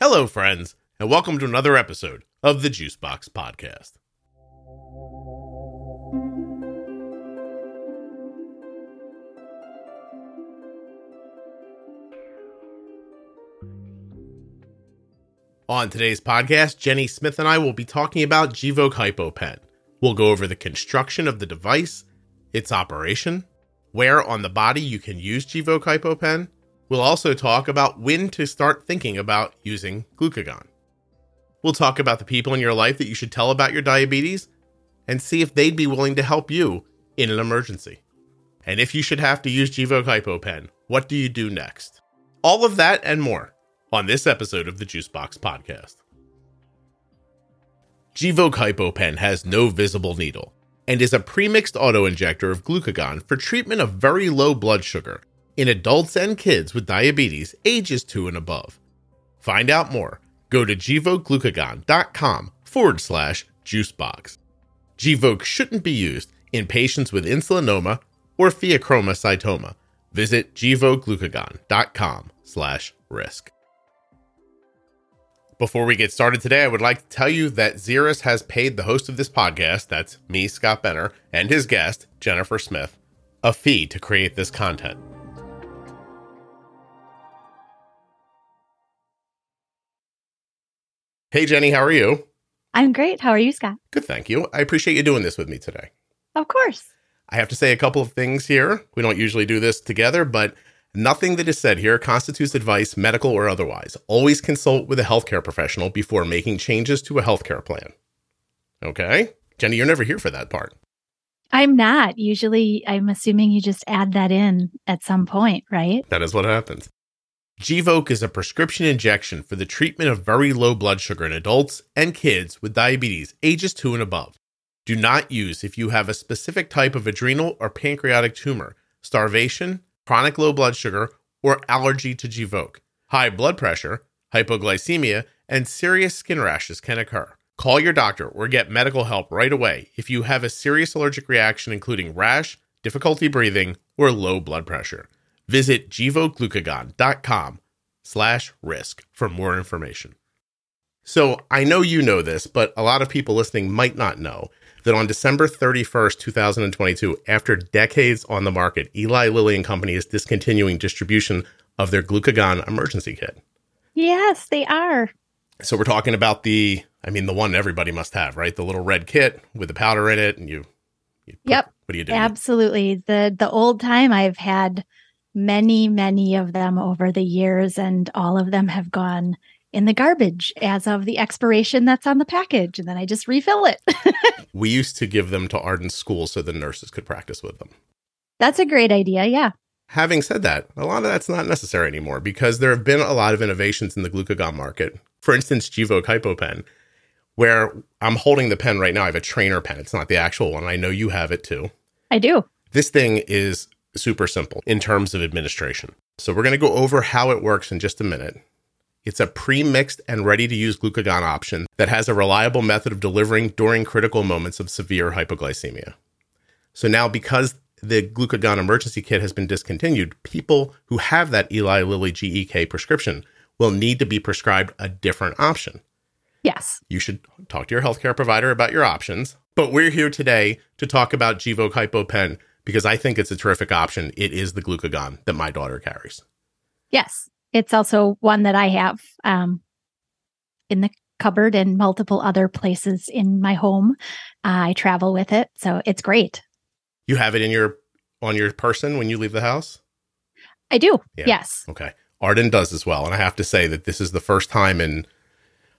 Hello, friends, and welcome to another episode of the Juicebox Podcast. On today's podcast, Jenny Smith and I will be talking about Gvoke HypoPen. We'll go over the construction of the device, its operation, where on the body you can use Gvoke HypoPen. We'll also talk about when to start thinking about using glucagon. We'll talk about the people in your life that you should tell about your diabetes and see if they'd be willing to help you in an emergency. And if you should have to use Gvoke HypoPen, what do you do next? All of that and more on this episode of the Juicebox Podcast. Gvoke HypoPen has no visible needle and is a premixed autoinjector of glucagon for treatment of very low blood sugar in adults and kids with diabetes ages 2 and above. Find out more. Go to gvokeglucagon.com forward slash juicebox. Gvoke shouldn't be used in patients with insulinoma or pheochromocytoma. Visit gvokeglucagon.com slash risk. Before we get started today, I would like to tell you that Xeris has paid the host of this podcast, that's me, Scott Benner, and his guest, Jennifer Smith, a fee to create this content. Hey, Jenny, how are you? I'm great. How are you, Scott? Good, thank you. I appreciate you doing this with me today. Of course. I have to say a couple of things here. We don't usually do this together, but nothing that is said here constitutes advice, medical or otherwise. Always consult with a healthcare professional before making changes to a healthcare plan. Okay? Jenny, you're never here for that part. I'm not. Usually, I'm assuming you just add that in at some point, right? That is what happens. Gvoke is a prescription injection for the treatment of very low blood sugar in adults and kids with diabetes ages 2 and above. Do not use if you have a specific type of adrenal or pancreatic tumor, starvation, chronic low blood sugar, or allergy to Gvoke. High blood pressure, hypoglycemia, and serious skin rashes can occur. Call your doctor or get medical help right away if you have a serious allergic reaction including rash, difficulty breathing, or low blood pressure. Visit gvokeglucagon.com slash risk for more information. So I know you know this, but a lot of people listening might not know that on December 31st, 2022, after decades on the market, Eli Lilly and Company is discontinuing distribution of their glucagon emergency kit. Yes, they are. So we're talking about the, I mean, the one everybody must have, right? The little red kit with the powder in it, and you. you put, yep. What do you do? Absolutely. The the old time I've had many, many of them over the years, and all of them have gone in the garbage as of the expiration that's on the package. And then I just refill it. we used to give them to Arden School so the nurses could practice with them. That's a great idea. Yeah. Having said that, a lot of that's not necessary anymore because there have been a lot of innovations in the glucagon market. For instance, Gvoke HypoPen, where I'm holding the pen right now. I have a trainer pen. It's not the actual one. I know you have it too. I do. This thing is super simple in terms of administration. So we're going to go over how it works in just a minute. It's a pre-mixed and ready-to-use glucagon option that has a reliable method of delivering during critical moments of severe hypoglycemia. So now because the glucagon emergency kit has been discontinued, people who have that Eli Lilly GEK prescription will need to be prescribed a different option. Yes. You should talk to your healthcare provider about your options. But we're here today to talk about Gvoke HypoPen because I think it's a terrific option. It is the glucagon that my daughter carries. Yes. It's also one that I have um, in the cupboard and multiple other places in my home. Uh, I travel with it, so it's great. You have it in your on your person when you leave the house? I do. Yeah. Yes. Okay. Arden does as well, and I have to say that this is the first time in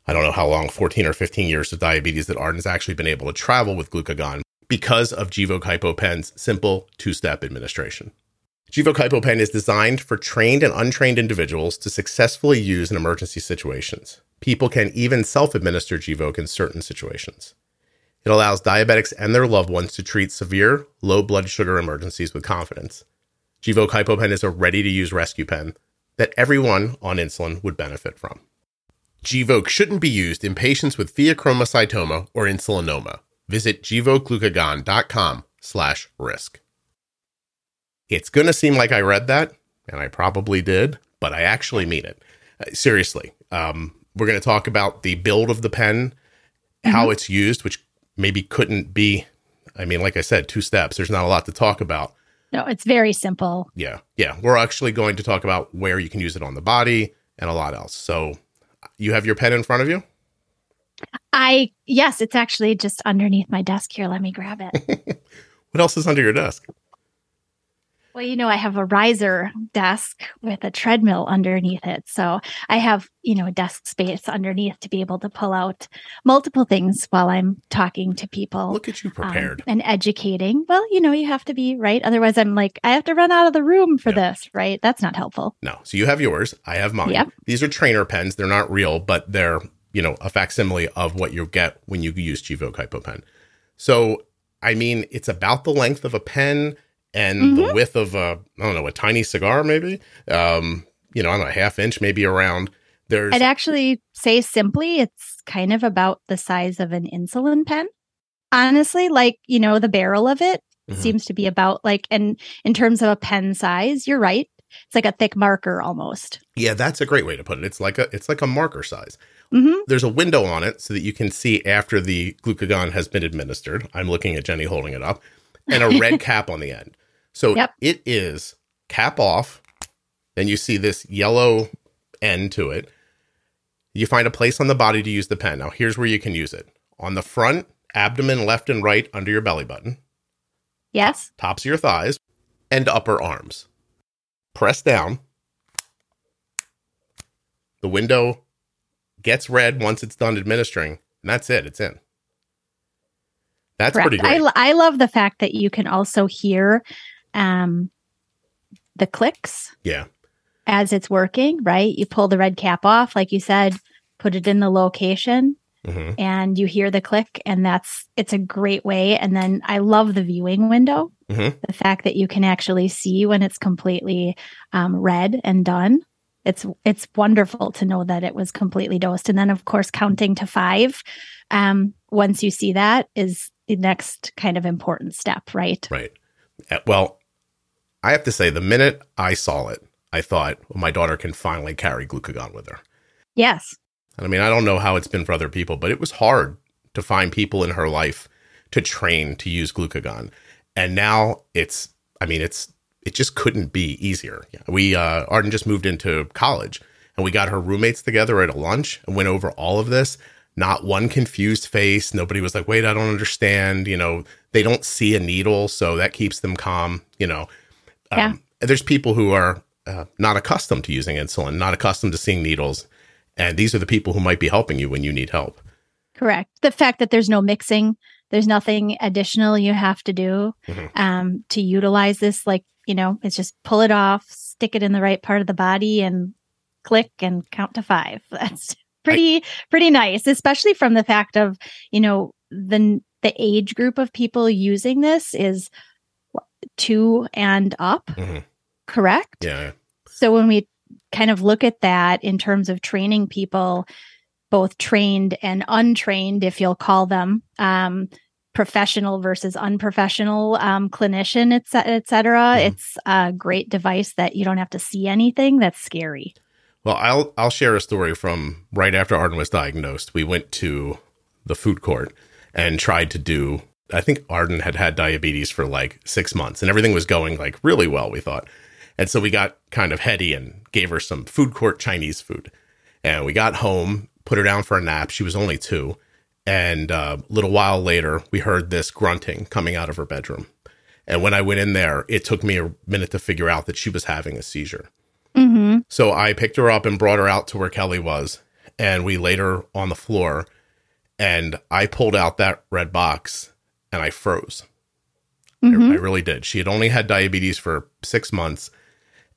I don't know how long, 14 or 15 years of diabetes that Arden's actually been able to travel with glucagon because of Gvoke HypoPen's simple two-step administration. Gvoke HypoPen is designed for trained and untrained individuals to successfully use in emergency situations. People can even self-administer Gvoke in certain situations. It allows diabetics and their loved ones to treat severe low blood sugar emergencies with confidence. Gvoke HypoPen is a ready-to-use rescue pen that everyone on insulin would benefit from. Gvoke shouldn't be used in patients with pheochromocytoma or insulinoma. Visit gvokeglucagon.com slash risk. It's going to seem like I read that, and I probably did, but I actually mean it. Uh, seriously, um, we're going to talk about the build of the pen, how it's used, which maybe couldn't be. I mean, like I said, two steps. There's not a lot to talk about. No, it's very simple. Yeah. Yeah. We're actually going to talk about where you can use it on the body and a lot else. So you have your pen in front of you? I, yes, it's actually just underneath my desk here. Let me grab it. What else is under your desk? well, you know, I have a riser desk with a treadmill underneath it. So I have, you know, a desk space underneath to be able to pull out multiple things while I'm talking to people. Look at you um, prepared. and educating. Well, you know, you have to be right. Otherwise, I'm like, I have to run out of the room for Yeah. this, right? That's not helpful. no. So you have yours. I have mine. Yep. These are trainer pens. They're not real, but they're, you know, a facsimile of what you get when you use Gvoke HypoPen. So, I mean, it's about the length of a pen and the width of a, I don't know, a tiny cigar, maybe. Um, you know, I don't know, a half inch, maybe around. There's, I'd actually say simply, it's kind of about the size of an insulin pen. Honestly, like, you know, the barrel of it Mhm. seems to be about like, and in terms of a pen size, you're right. It's like a thick marker almost. yeah, that's a great way to put it. It's like a, it's like a marker size. Hmm there's a window on it so that you can see after the glucagon has been administered. I'm looking at Jenny holding it up, and a red cap on the end. So Yep. it is cap off. Then you see this yellow end to it. You find a place on the body to use the pen. Now, here's where you can use it on the front, abdomen, left and right under your belly button, Yes. tops of your thighs, and upper arms. Press down. The window gets red once it's done administering, and that's it. It's in. That's Correct. pretty I, great. lo- I love the fact that you can also hear um, the clicks yeah. as it's working, right? You pull the red cap off, like you said, put it in the location, hmm and you hear the click, and that's it's a great way. And then I love the viewing window, Mhm. the fact that you can actually see when it's completely um, read and done. It's it's wonderful to know that it was completely dosed, and then of course counting to five. Um, once you see that is the next kind of important step, right? Right. Uh, Well, I have to say, the minute I saw it, I thought, well, my daughter can finally carry glucagon with her. Yes. And I mean, I don't know how it's been for other people, but it was hard to find people in her life to train to use glucagon. And now it's, I mean, it's, it just couldn't be easier. We, uh, Arden just moved into college and we got her roommates together at a lunch and went over all of this. Not one confused face. Nobody was like, wait, I don't understand. You know, they don't see a needle, so that keeps them calm. You know, Yeah. um, there's people who are uh, not accustomed to using insulin, not accustomed to seeing needles. And these are the people who might be helping you when you need help. Correct. The fact that there's no mixing, there's nothing additional you have to do Mhm. um, to utilize this. Like, you know, it's just pull it off, stick it in the right part of the body, and click and count to five. That's pretty, pretty nice, especially from the fact of, you know, the the age group of people using this is two and up. Mhm. Correct. Yeah. So when we kind of look at that in terms of training people, both trained and untrained, if you'll call them, um, professional versus unprofessional um, clinician, et, ce- et cetera, Mhm. it's a great device that you don't have to see anything. That's scary. Well, I'll I'll share a story from right after Arden was diagnosed. We went to the food court and tried to do. I think Arden had had diabetes for like six months, and everything was going like really well. We thought, and so we got kind of heady and gave her some food court Chinese food. And we got home, put her down for a nap. She was only two, and uh, a little while later, we heard this grunting coming out of her bedroom. And when I went in there, it took me a minute to figure out that she was having a seizure. Mm-hmm. So I picked her up and brought her out to where Kelly was, and we laid her on the floor. And I pulled out that red box and I froze. Mm-hmm. I, really did. She had only had diabetes for six months.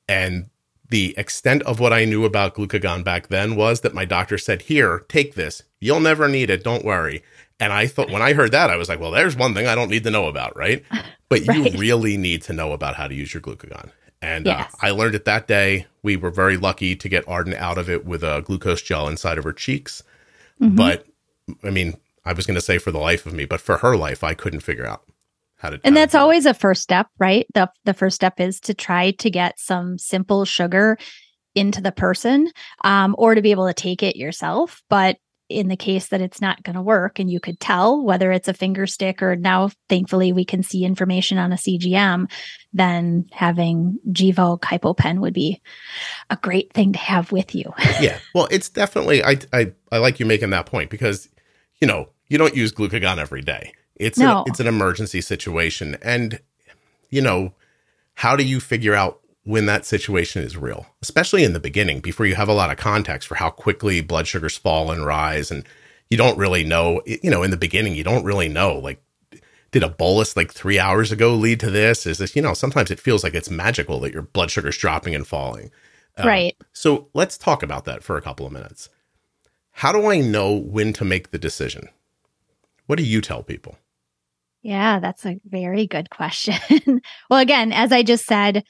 And the extent of what I knew about glucagon back then was that my doctor said, Here, take this. You'll never need it. Don't worry. And I thought, when I heard that, I was like, Well, there's one thing I don't need to know about, right? But Right. you really need to know about how to use your glucagon. And Yes. uh, I learned it that day. We were very lucky to get Arden out of it with a glucose gel inside of her cheeks. Mhm. But I mean, I was going to say for the life of me, but for her life, I couldn't figure out how to. And how to that's it. always a first step, right? The the first step is to try to get some simple sugar into the person um, or to be able to take it yourself. But in the case that it's not going to work and you could tell whether it's a finger stick or now thankfully we can see information on a CGM, then having Gvoke HypoPen would be a great thing to have with you. yeah. Well, it's definitely I, I I like you making that point because you know, you don't use glucagon every day. It's No. an, it's an emergency situation and you know, how do you figure out when that situation is real, especially in the beginning before you have a lot of context for how quickly blood sugars fall and rise and you don't really know, you know, in the beginning you don't really know like did a bolus like 3 hours ago lead to this? Is this, you know, sometimes it feels like it's magical that your blood sugar's dropping and falling. Um, right. So let's talk about that for a couple of minutes. How do I know when to make the decision? What do you tell people? Yeah, that's a very good question. well, again, as I just said,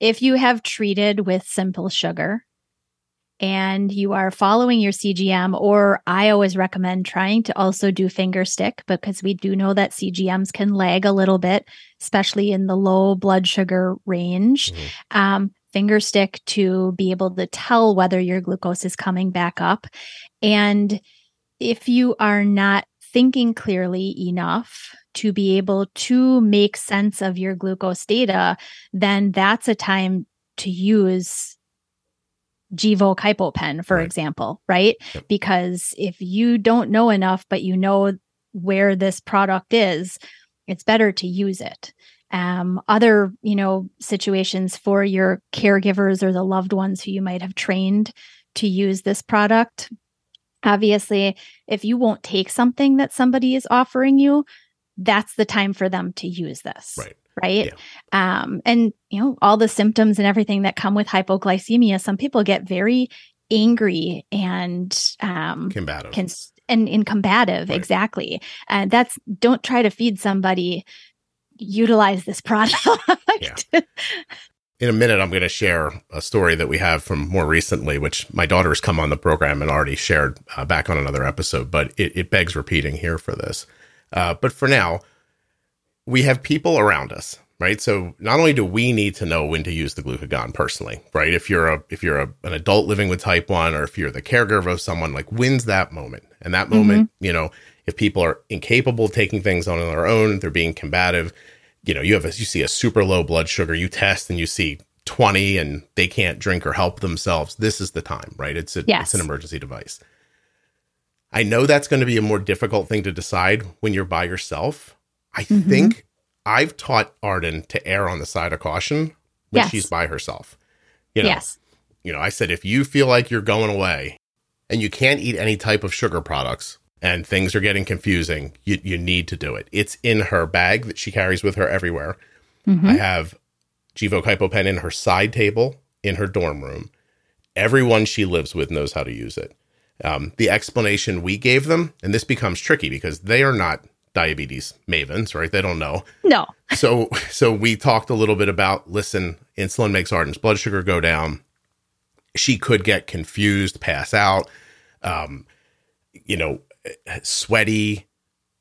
if you have treated with simple sugar and you are following your CGM, or I always recommend trying to also do finger stick because we do know that CGMs can lag a little bit, especially in the low blood sugar range. Mhm. Um, finger stick to be able to tell whether your glucose is coming back up. And if you are not thinking clearly enough to be able to make sense of your glucose data, then that's a time to use HypoPen, for Right. example, right? Yep. Because if you don't know enough, but you know where this product is, it's better to use it. Um, other, you know, situations for your caregivers or the loved ones who you might have trained to use this product. Obviously, if you won't take something that somebody is offering you, that's the time for them to use this. Right. Right. Um, and you know, all the symptoms and everything that come with hypoglycemia, some people get very angry and um Combative. can and, and combative Right. exactly and that's don't try to feed somebody utilize this product In a minute, I'm going to share a story that we have from more recently, which my daughter has come on the program and already shared uh, back on another episode, but it, it begs repeating here for this. Uh, but for now, we have people around us, right? So not only do we need to know when to use the glucagon personally, right? If you're a if you're a, an adult living with type one, or if you're the caregiver of someone, like when's that moment? And that moment, you know, if people are incapable of taking things on their own, they're being combative. You know, you have a, you see a super low blood sugar, you test and you see 20 and they can't drink or help themselves. This is the time, right? It's a, Yes. it's an emergency device. I know that's going to be a more difficult thing to decide when you're by yourself. I Mhm. think I've taught Arden to err on the side of caution when Yes. she's by herself. You know, yes you know, I said if you feel like you're going away and you can't eat any type of sugar products and things are getting confusing, you you need to do it. It's in her bag that she carries with her everywhere. Mhm. I have Gvoke HypoPen in her side table in her dorm room. Everyone she lives with knows how to use it. Um, the explanation we gave them, and this becomes tricky because they are not diabetes mavens, right? They don't know. no So, so we talked a little bit about listen, insulin makes Arden's blood sugar go down. She could get confused, pass out, um, you know, sweaty,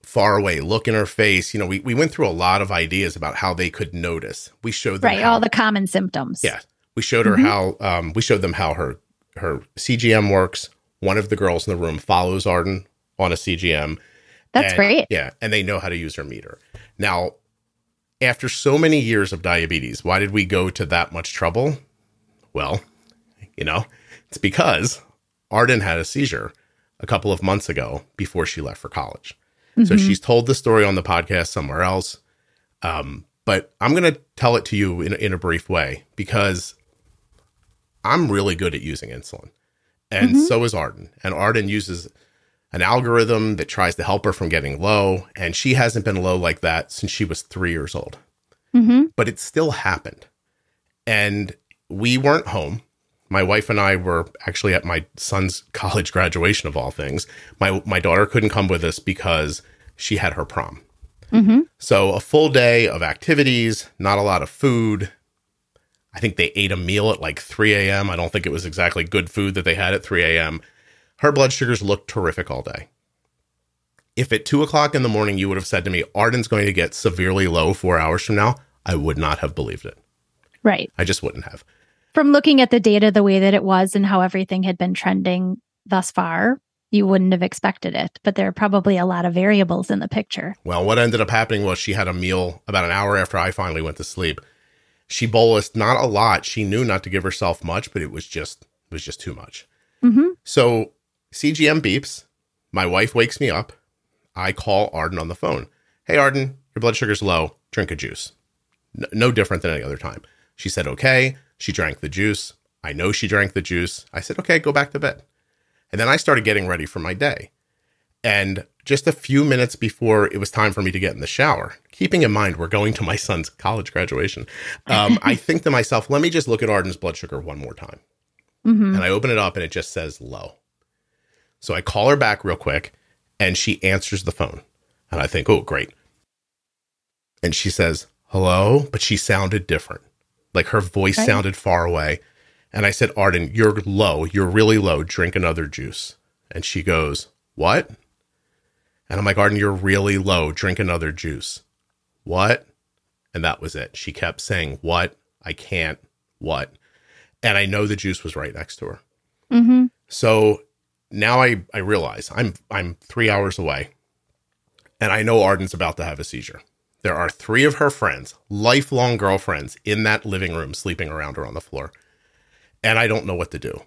far away look in her face. You know, we, we went through a lot of ideas about how they could notice. We showed them right how, all the common symptoms yeah, we showed her Mhm. how um, we showed them how her her CGM works. One of the girls in the room follows Arden on a CGM. that's And- great Yeah, and they know how to use her meter. Now, after so many years of diabetes, why did we go to that much trouble? Well, you know, it's because Arden had a seizure a couple of months ago before she left for college. So Mhm. she's told the story on the podcast somewhere else. Um, but I'm going to tell it to you in, in a brief way because I'm really good at using insulin. And Mhm. so is Arden. And Arden uses an algorithm that tries to help her from getting low. And she hasn't been low like that since she was three years old. Mhm. But it still happened. And we weren't home. My wife and I were actually at my son's college graduation of all things. My my daughter couldn't come with us because she had her prom. Mhm. So a full day of activities, not a lot of food. I think they ate a meal at like 3 a.m. I don't think it was exactly good food that they had at 3 a.m. Her blood sugars looked terrific all day. If at two o'clock in the morning you would have said to me, Arden's going to get severely low four hours from now, I would not have believed it. right I just wouldn't have. From looking at the data the way that it was and how everything had been trending thus far, you wouldn't have expected it. But there are probably a lot of variables in the picture. Well, what ended up happening was she had a meal about an hour after I finally went to sleep. She bolused not a lot. She knew not to give herself much, but it was just it was just too much. Mm-hmm. So CGM beeps. My wife wakes me up. I call Arden on the phone. Hey, Arden, your blood sugar's low. Drink a juice. No, no different than any other time. She said, okay. She drank the juice. I know she drank the juice. I said, okay, go back to bed. And then I started getting ready for my day. And just a few minutes before it was time for me to get in the shower, keeping in mind we're going to my son's college graduation, um, I think to myself, let me just look at Arden's blood sugar one more time. Mm-hmm. And I open it up and it just says low. So I call her back real quick and she answers the phone. And I think, oh, great. And she says, hello, but she sounded different. Like her voice Right. sounded far away. And I said, Arden, you're low. You're really low. Drink another juice. And she goes, what? And I'm like, Arden, you're really low. Drink another juice. What? And that was it. She kept saying, what? I can't. What? And I know the juice was right next to her. Mm-hmm. So now I, I realize I'm I'm three hours away, and I know Arden's about to have a seizure. There are three of her friends, lifelong girlfriends, in that living room sleeping around her on the floor, and I don't know what to do.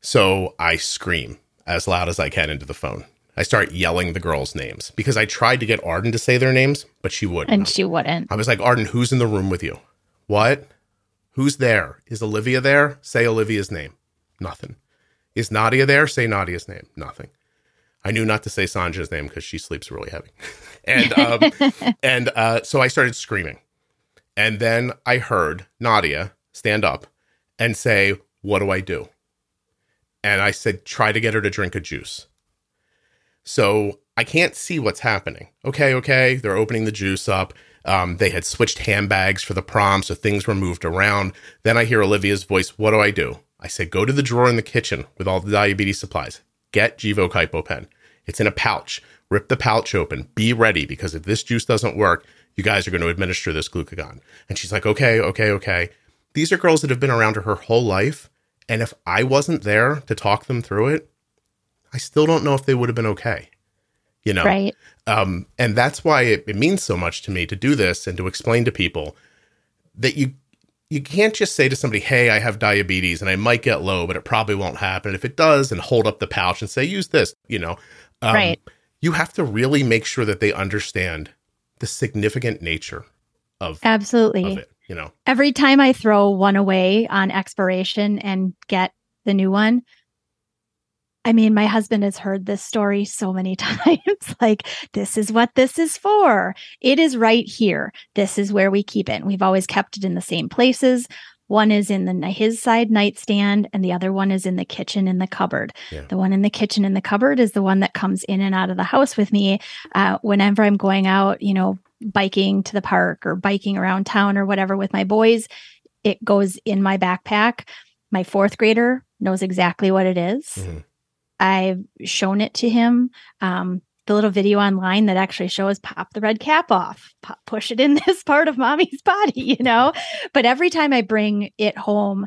So I scream as loud as I can into the phone. I start yelling the girls' names because I tried to get Arden to say their names, but she wouldn't. And she wouldn't. I was like, Arden, who's in the room with you? What? Who's there? Is Olivia there? Say Olivia's name. Nothing. Is Nadia there? Say Nadia's name. Nothing. I knew not to say Sanja's name because she sleeps really heavy. and um, and uh, so I started screaming. And then I heard Nadia stand up and say, What do I do? And I said, Try to get her to drink a juice. So I can't see what's happening. Okay, okay. They're opening the juice up. Um, they had switched handbags for the prom, so things were moved around. Then I hear Olivia's voice. What do I do? I say, go to the drawer in the kitchen with all the diabetes supplies. Get Gvoke HypoPen. It's in a pouch. Rip the pouch open. Be ready because if this juice doesn't work, you guys are going to administer this glucagon. And she's like, okay, okay, okay. These are girls that have been around her her whole life. And if I wasn't there to talk them through it, I still don't know if they would have been okay. You know? Right. Um, and that's why it, it means so much to me to do this and to explain to people that you you can't just say to somebody, "Hey, I have diabetes and I might get low, but it probably won't happen." If it does, and hold up the pouch and say, "Use this," you know, um, Right. You have to really make sure that they understand the significant nature of Absolutely. of it. You know, Every time I throw one away on expiration and get the new one, I mean, my husband has heard this story so many times. like, this is what this is for. It is right here. This is where we keep it. And we've always kept it in the same places. One is in the his side nightstand, and the other one is in the kitchen in the cupboard. Yeah. The one in the kitchen in the cupboard is the one that comes in and out of the house with me uh, whenever I'm going out. You know, biking to the park or biking around town or whatever with my boys. It goes in my backpack. My fourth grader knows exactly what it is. Mhm. I've shown it to him. Um, the little video online that actually shows pop the red cap off, pop, push it in this part of mommy's body, you know? But every time I bring it home,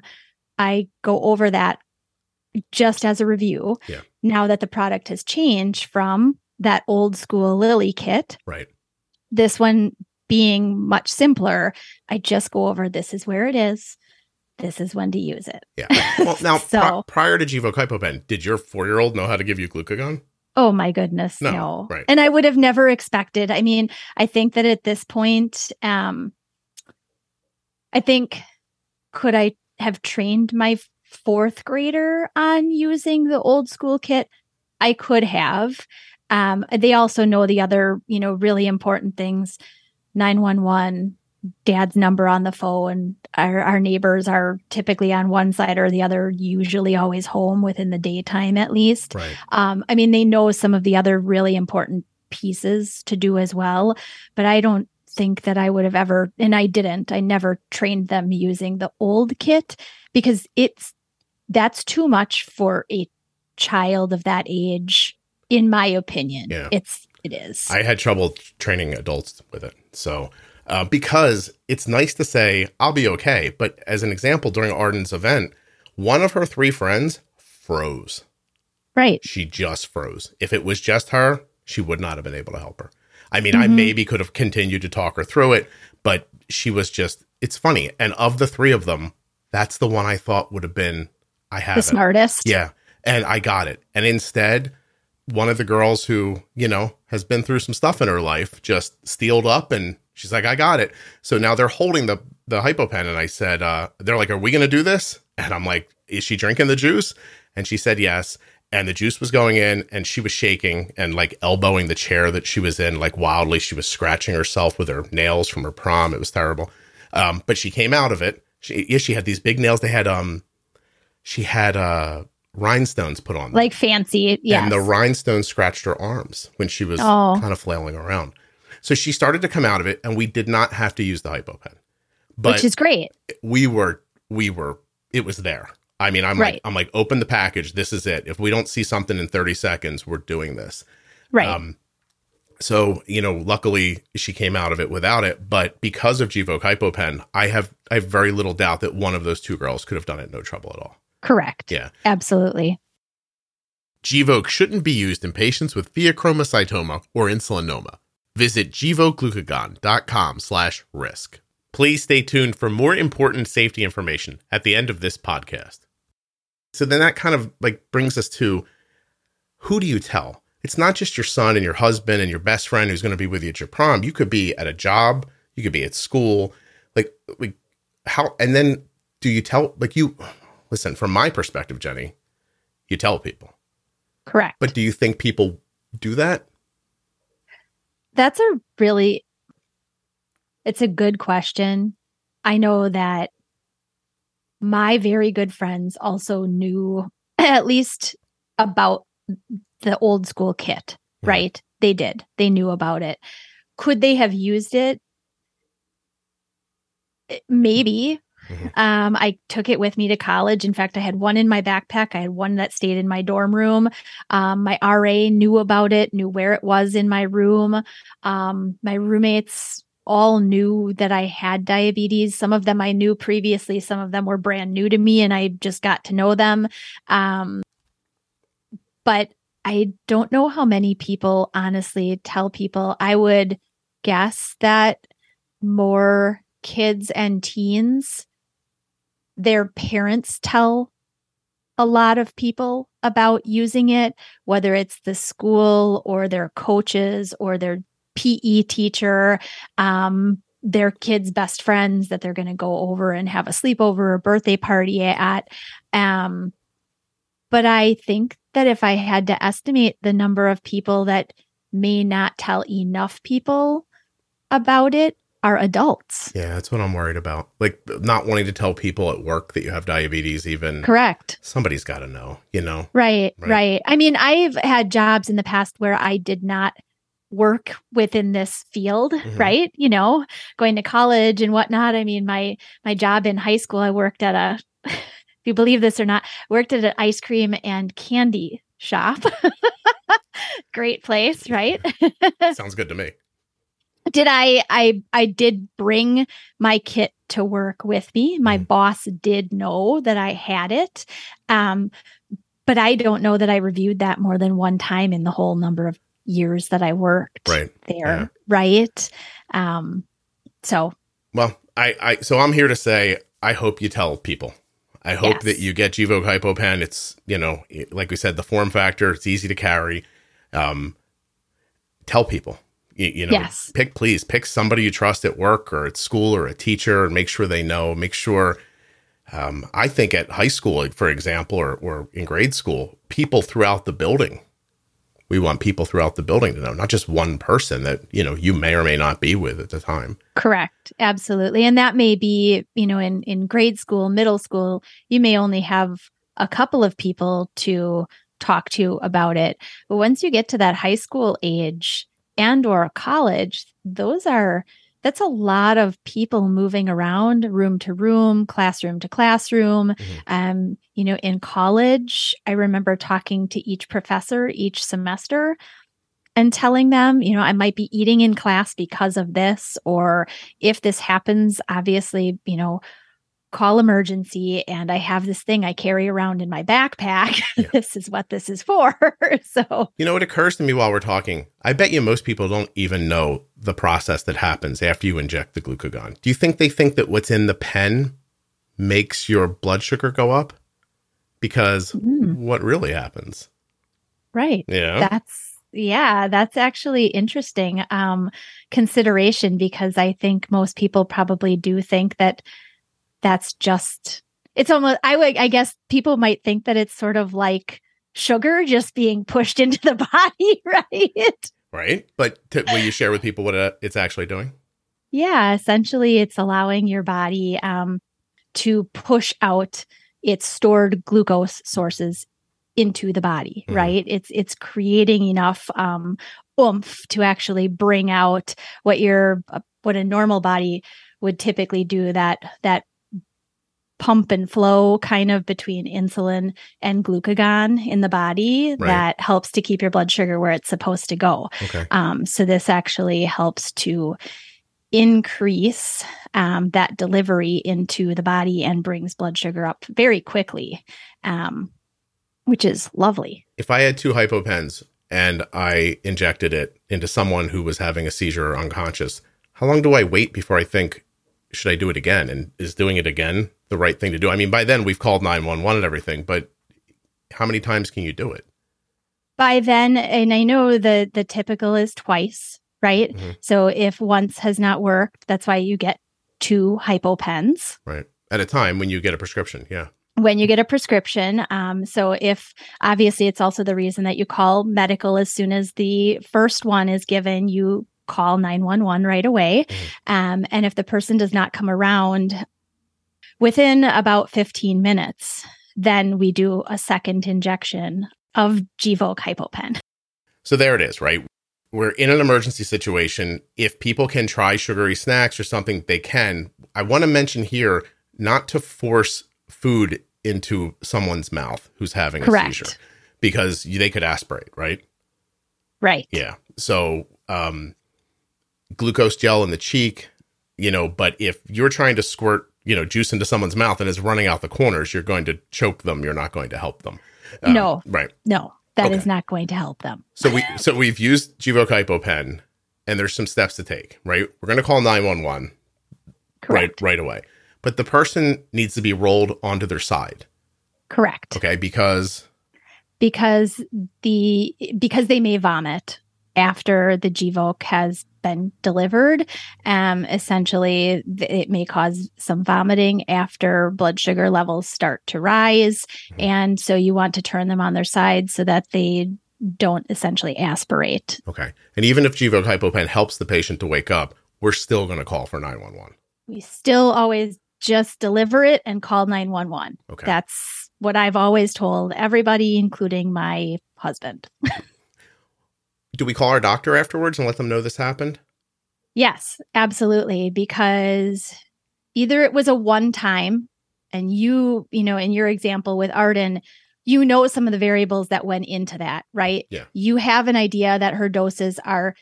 I go over that just as a review. Yeah. Now that the product has changed from that old school Lilly kit, right? this one being much simpler, I just go over this is where it is. This is when to use it. Yeah. Well, now pri- So- prior to Gvoke HypoPen, did your four year old know how to give you glucagon? Oh my goodness, No, no. right. And I would have never expected. I mean, I think that at this point, um, I think could I have trained my fourth grader on using the old school kit? I could have. Um, they also know the other, you know, really important things. 911, dad's number on the phone. Our, our neighbors are typically on one side or the other, usually always home within the daytime at least. Right. Um, I mean, they know some of the other really important pieces to do as well, but I don't think that I would have ever, and I didn't, I never trained them using the old kit because it's that's too much for a child of that age, in my opinion. Yeah. It's it is. I had trouble training adults with it. So uh, because it's nice to say I'll be okay. But as an example, during Arden's event, one of her three friends froze. Right. She just froze. If it was just her, she would not have been able to help her. I mean, I maybe could have continued to talk her through it, but she was just. It's funny, and of the three of them, that's the one I thought would have been. I have The it. smartest. Yeah. And I got it. And instead, one of the girls who, you know, has been through some stuff in her life just steeled up and she's like, I got it. So now they're holding the the hypopen and I said, uh, they're like, Are we gonna do this? And I'm like, Is she drinking the juice? And she said yes. And the juice was going in and she was shaking and like elbowing the chair that she was in like wildly. She was scratching herself with her nails from her prom. It was terrible. Um, but she came out of it. She yeah, she had these big nails. They had um she had uh rhinestones put on them. Like fancy. yeah. And the rhinestones scratched her arms when she was Oh. kind of flailing around. So she started to come out of it, and we did not have to use the hypopen. But which is great. we were, we were, it was there. I mean, I'm Right. like, I'm like, open the package. This is it. If we don't see something in 30 seconds, we're doing this. Right. Um, so you know, luckily she came out of it without it. But because of Gvoke hypopen, I have I have very little doubt that one of those two girls could have done it no trouble at all. Correct. Yeah. Absolutely. Gvoke shouldn't be used in patients with pheochromocytoma or insulinoma. Visit gvokeglucagon.com slash risk. Please stay tuned for more important safety information at the end of this podcast. So then that kind of like brings us to who do you tell? It's not just your son and your husband and your best friend who's going to be with you at your prom. You could be at a job, you could be at school. Like like how and then do you tell like you listen, from my perspective, Jenny, you tell people. Correct. But do you think people do that? That's a really it's a good question. I know that my very good friends also knew at least about the old school kit, Mhm. right? They did. They knew about it. Could they have used it? Eh, Maybe. Mhm. Um, I took it with me to college. In fact, I had one in my backpack. I had one that stayed in my dorm room. Um, my RA knew about it, knew where it was in my room. Um, my roommates all knew that I had diabetes. Some of them I knew previously, some of them were brand new to me, and I just got to know them. Um, but I don't know how many people honestly tell people. I would guess that more kids and teens, their parents tell a lot of people about using it, whether it's the school or their coaches or their PE teacher, um, their kids' best friends that they're going to go over and have a sleepover or birthday party at. Um, but I think that if I had to estimate the number of people that may not tell enough people about it are adults. Yeah, that's what I'm worried about. Like not wanting to tell people at work that you have diabetes even Correct. somebody's got to know, you know. Right, Right. right, I mean, I've had jobs in the past where I did not work within this field, Mhm. right? You know, going to college and whatnot. I mean, my my job in high school, I worked at a if you believe this or not, worked at an ice cream and candy shop. Great place, right? Sounds good to me. Did I I I did bring my kit to work with me. My Mhm. boss did know that I had it. Um but I don't know that I reviewed that more than one time in the whole number of years that I worked Right. there, Yeah. right? Um so Well, I, I so I'm here to say I hope you tell people. I hope Yes. that you get Gvoke HypoPen. It's you know, like we said, the form factor. It's easy to carry. Um, tell people. You, know, Yes. pick please pick somebody you trust at work or at school or a teacher, and make sure they know. Make sure. Um, I think at high school, for example, or or in grade school, people throughout the building. We want people throughout the building to know, not just one person that you know you may or may not be with at the time. correct. Absolutely. And that may be, you know, in in grade school, middle school, you may only have a couple of people to talk to about it. But once you get to that high school age and or college, those are that's a lot of people moving around room to room, classroom to classroom. Mhm. Um, you know, in college, I remember talking to each professor each semester and telling them, you know, I might be eating in class because of this, or if this happens, obviously, you know, call emergency and I have this thing I carry around in my backpack. Yeah. this is what this is for. so, you know, it occurs to me while we're talking, I bet you most people don't even know the process that happens after you inject the glucagon. Do you think they think that what's in the pen makes your blood sugar go up? Because mm. what really happens? Right. Yeah. That's yeah, that's actually interesting um, consideration because I think most people probably do think that that's just it's almost I would I guess people might think that it's sort of like sugar just being pushed into the body, right? Right. But will you share with people what uh, it's actually doing? Yeah, essentially it's allowing your body um, to push out its stored glucose sources into the body, mm-hmm. right? It's it's creating enough um, oomph to actually bring out what your uh, what a normal body would typically do that that pump and flow kind of between insulin and glucagon in the body right. that helps to keep your blood sugar where it's supposed to go. Okay. Um, so this actually helps to increase um, that delivery into the body and brings blood sugar up very quickly, um, which is lovely. If I had two hypopens and I injected it into someone who was having a seizure or unconscious, how long do I wait before I think, should I do it again? And is doing it again the right thing to do? I mean, by then we've called 911 and everything, but how many times can you do it? By then, and I know the the typical is twice, right? Mm-hmm. So if once has not worked, that's why you get two hypopens. Right. At a time when you get a prescription. Yeah. When you get a prescription. Um, so if obviously it's also the reason that you call medical as soon as the first one is given, you call 911 right away. Mm-hmm. Um, and if the person does not come around within about 15 minutes, then we do a second injection of Gvoke HypoPen. So there it is, right? We're in an emergency situation. If people can try sugary snacks or something, they can. I want to mention here not to force food into someone's mouth who's having Correct. a seizure because they could aspirate, right? Right. Yeah. So um, glucose gel in the cheek, you know, but if you're trying to squirt, you know, juice into someone's mouth and it's running out the corners, you're going to choke them. You're not going to help them. Um, no. Right. No, that okay. is not going to help them. so we so we've used Gvoke HypoPen and there's some steps to take, right? We're going to call 911 right right away. But the person needs to be rolled onto their side. Correct. Okay, because because the because they may vomit after the Gvoke has been delivered. Um, essentially, it may cause some vomiting after blood sugar levels start to rise. And so you want to turn them on their side so that they don't essentially aspirate. Okay. And even if Gvoke HypoPen helps the patient to wake up, we're still going to call for 911. We still always just deliver it and call 911. Okay. That's what I've always told everybody, including my husband. do we call our doctor afterwards and let them know this happened? Yes, absolutely. Because either it was a one time, and you, you know, in your example with Arden, you know some of the variables that went into that, right? Yeah. You have an idea that her doses are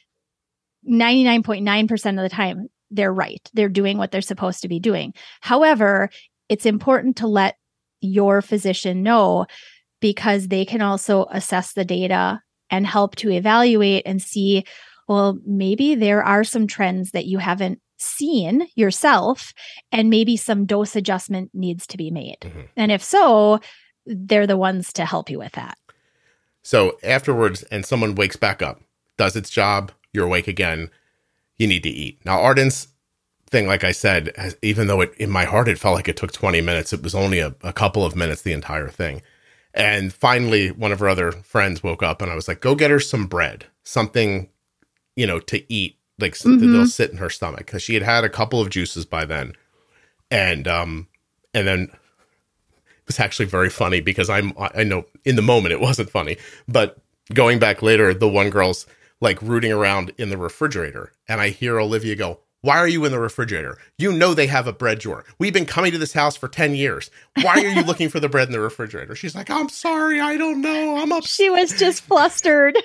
99.9% of the time they're right. They're doing what they're supposed to be doing. However, it's important to let your physician know because they can also assess the data and help to evaluate and see well, maybe there are some trends that you haven't seen yourself, and maybe some dose adjustment needs to be made. Mm-hmm. And if so, they're the ones to help you with that. So afterwards, and someone wakes back up, does its job, you're awake again, you need to eat. Now, Arden's thing, like I said, has, even though it in my heart it felt like it took 20 minutes, it was only a, a couple of minutes the entire thing. And finally, one of her other friends woke up and I was like, go get her some bread, something, you know, to eat, like mm-hmm. they'll sit in her stomach. Cause she had had a couple of juices by then. And, um, and then it was actually very funny because I'm, I know in the moment it wasn't funny, but going back later, the one girl's like rooting around in the refrigerator. And I hear Olivia go, why are you in the refrigerator? You know they have a bread drawer. We've been coming to this house for 10 years. Why are you looking for the bread in the refrigerator? She's like, I'm sorry, I don't know. I'm up. She was just flustered.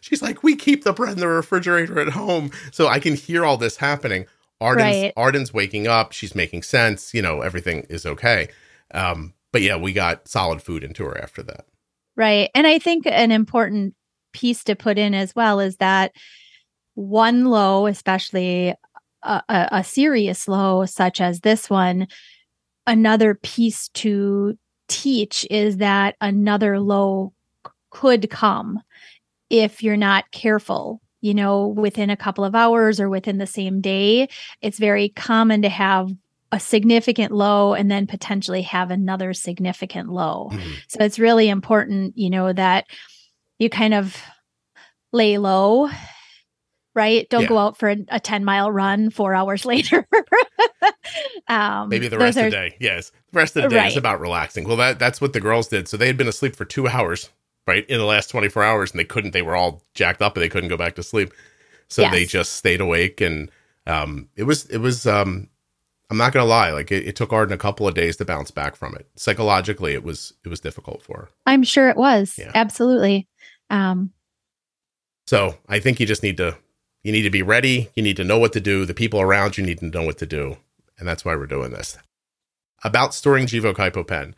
she's like, we keep the bread in the refrigerator at home. So I can hear all this happening. Arden's, Right. Arden's waking up. She's making sense. You know, everything is okay. Um, but yeah, we got solid food into her after that. Right. And I think an important piece to put in as well is that one low, especially a, a, serious low such as this one, another piece to teach is that another low could come if you're not careful. You know, within a couple of hours or within the same day, it's very common to have a significant low and then potentially have another significant low. Mhm. So it's really important, you know, that you kind of lay low, right? Don't Yeah. go out for a, a 10 mile run four hours later. um, Maybe the rest of the day. Yes. The rest of the day is about relaxing. Well, that that's what the girls did. So they had been asleep for two hours, right, in the last 24 hours, and they couldn't, they were all jacked up and they couldn't go back to sleep. So Yes. they just stayed awake. And um, it was, it was, um, I'm not going to lie, like it, it took Arden a couple of days to bounce back from it. Psychologically, it was, it was difficult for her. I'm sure it was. Yeah. Absolutely. Um, So I think you just need to, you need to be ready. You need to know what to do. The people around you need to know what to do. And that's why we're doing this. About storing Gvoke pen.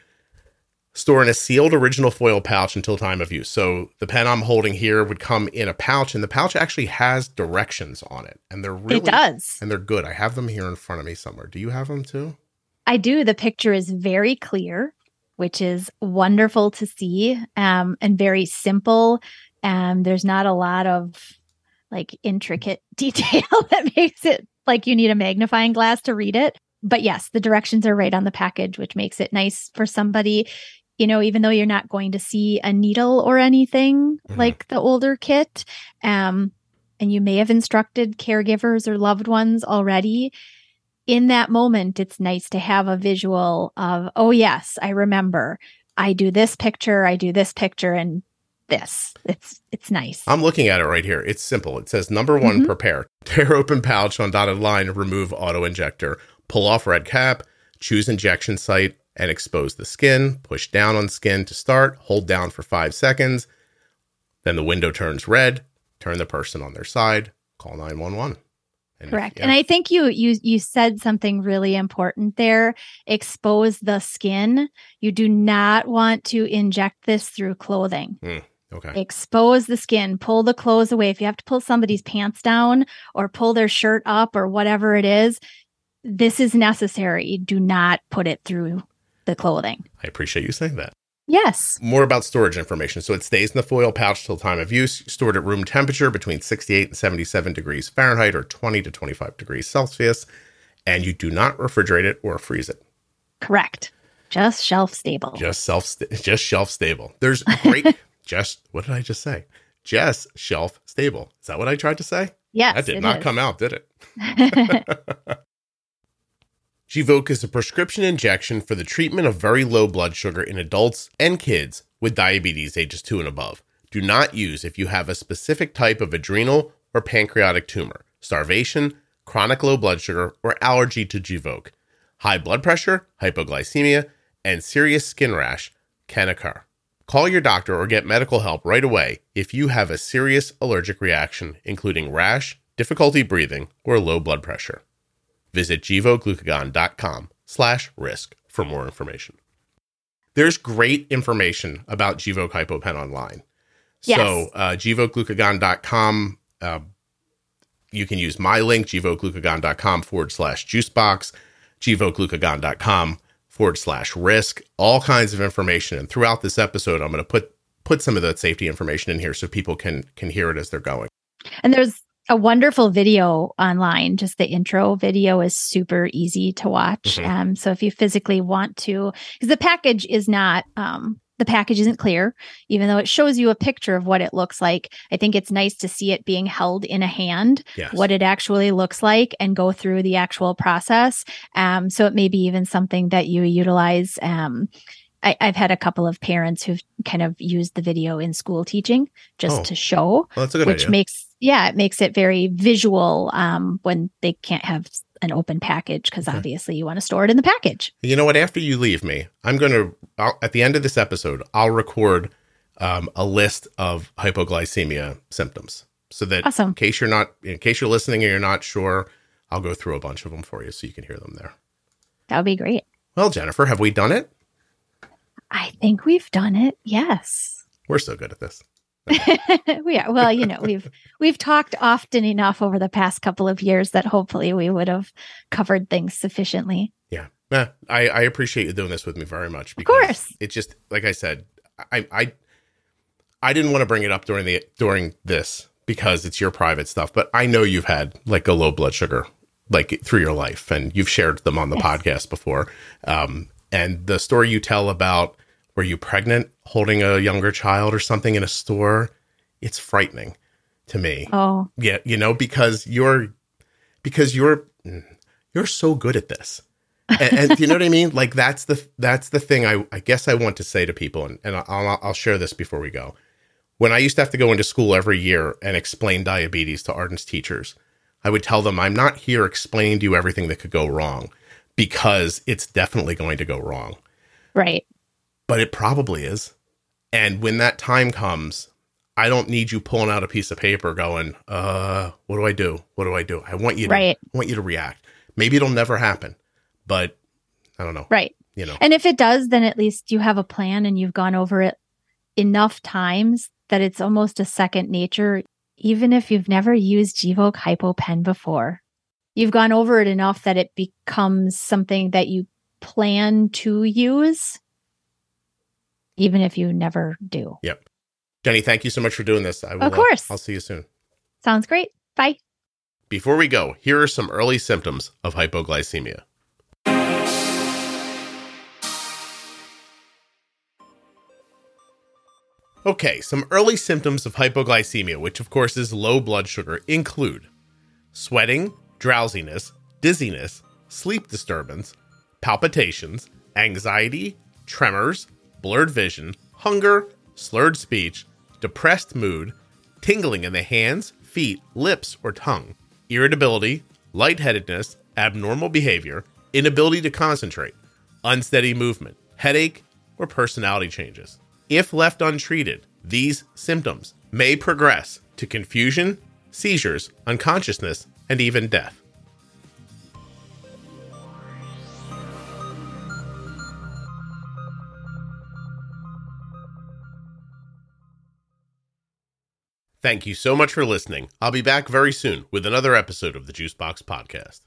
Store in a sealed original foil pouch until time of use. So the pen I'm holding here would come in a pouch, and the pouch actually has directions on it. And they're really it does. and they're good. I have them here in front of me somewhere. Do you have them too? I do. The picture is very clear, which is wonderful to see um, and very simple. Um, there's not a lot of like intricate detail that makes it like you need a magnifying glass to read it. But yes, the directions are right on the package, which makes it nice for somebody, you know, even though you're not going to see a needle or anything Mhm. like the older kit. Um, and you may have instructed caregivers or loved ones already in that moment, it's nice to have a visual of, oh, yes, I remember. I do this picture, I do this picture, and this. It's it's nice. I'm looking at it right here. It's simple. It says number one, Mhm. prepare. Tear open pouch on dotted line, remove auto injector. Pull off red cap, choose injection site, and expose the skin. Push down on skin to start. Hold down for five seconds. Then the window turns red. Turn the person on their side. Call 911. And Correct. yeah, And I think you you you said something really important there. Expose the skin. You do not want to inject this through clothing. Okay. Expose the skin, pull the clothes away. If you have to pull somebody's pants down or pull their shirt up or whatever it is, this is necessary. Do not put it through the clothing. I appreciate you saying that. Yes. more about storage information. So it stays in the foil pouch till time of use, stored at room temperature between 68 and 77 degrees Fahrenheit or 20 to 25 degrees Celsius, and you do not refrigerate it or freeze it. Correct. Just shelf stable. Just self just shelf stable. There's great just what did I just say? Just shelf stable. Is that what I tried to say? yes. that did not is. come out, did it? Gvoke is a prescription injection for the treatment of very low blood sugar in adults and kids with diabetes ages 2 and above. Do not use if you have a specific type of adrenal or pancreatic tumor, starvation, chronic low blood sugar, or allergy to Gvoke. High blood pressure, hypoglycemia, and serious skin rash can occur. Call your doctor or get medical help right away if you have a serious allergic reaction, including rash, difficulty breathing, or low blood pressure. Visit gvokeglucagon.com slash risk for more information. There's great information about Gvoke HypoPen online. Yes. So uh, gvokeglucagon.com, uh, you can use my link, gvokeglucagon.com forward slash juicebox, gvokeglucagon.com forward slash risk, all kinds of information. And throughout this episode, I'm going to put put some of that safety information in here so people can can hear it as they're going. and there's a wonderful video online. Just the intro video is super easy to watch. Mhm. Um, so if you physically want to, because the package is not, um, the package isn't clear, even though it shows you a picture of what it looks like. I think it's nice to see it being held in a hand, Yes. what it actually looks like, and go through the actual process. Um, so it may be even something that you utilize. Um, I, I've had a couple of parents who've kind of used the video in school teaching just Oh. to show well, that's a good which idea. makes yeah it makes it very visual um, when they can't have an open package because Okay. obviously you want to store it in the package You know what? After you leave me, I'm going to, at the end of this episode, I'll record um, a list of hypoglycemia symptoms, so that Awesome. in case you're not, in case you're listening and you're not sure, I'll go through a bunch of them for you so you can hear them there. That would be great. Well, Jennifer, have we done it? I think we've done it. Yes. We're so good at this. We are. Well, you know, we've we've talked often enough over the past couple of years that hopefully we would have covered things sufficiently. Yeah. I, I appreciate you doing this with me very much. Of course. It's just like I said, I I I didn't want to bring it up during the during this because it's your private stuff, but I know you've had like a low blood sugar like through your life and you've shared them on the Yes. podcast before. Um and the story you tell about were you pregnant holding a younger child or something in a store, it's frightening to me. Oh, Yeah, you know, because you're because you're you're so good at this. and, and you know what I mean? Like that's the that's the thing I, I guess I want to say to people, and, and I'll I'll share this before we go. When I used to have to go into school every year and explain diabetes to Arden's teachers, I would tell them I'm not here explaining to you everything that could go wrong because it's definitely going to go wrong right. But it probably is. And when that time comes, I don't need you pulling out a piece of paper going, uh, what do I do? What do I do? I want you to Right. I want you to react. Maybe it'll never happen, but I don't know. Right. You know. And if it does, then at least you have a plan and you've gone over it enough times that it's almost a second nature, even if you've never used Gvoke HypoPen before. You've gone over it enough that it becomes something that you plan to use, even if you never do. Yep. Jenny, thank you so much for doing this. I will, Of course. Uh, I'll see you soon. Sounds great. Bye. Before we go, here are some early symptoms of hypoglycemia. Okay, some early symptoms of hypoglycemia, which of course is low blood sugar, include sweating, drowsiness, dizziness, sleep disturbance, palpitations, anxiety, tremors, blurred vision, hunger, slurred speech, depressed mood, tingling in the hands, feet, lips, or tongue, irritability, lightheadedness, abnormal behavior, inability to concentrate, unsteady movement, headache, or personality changes. If left untreated, these symptoms may progress to confusion, seizures, unconsciousness, and even death. Thank you so much for listening. I'll be back very soon with another episode of the Juicebox Podcast.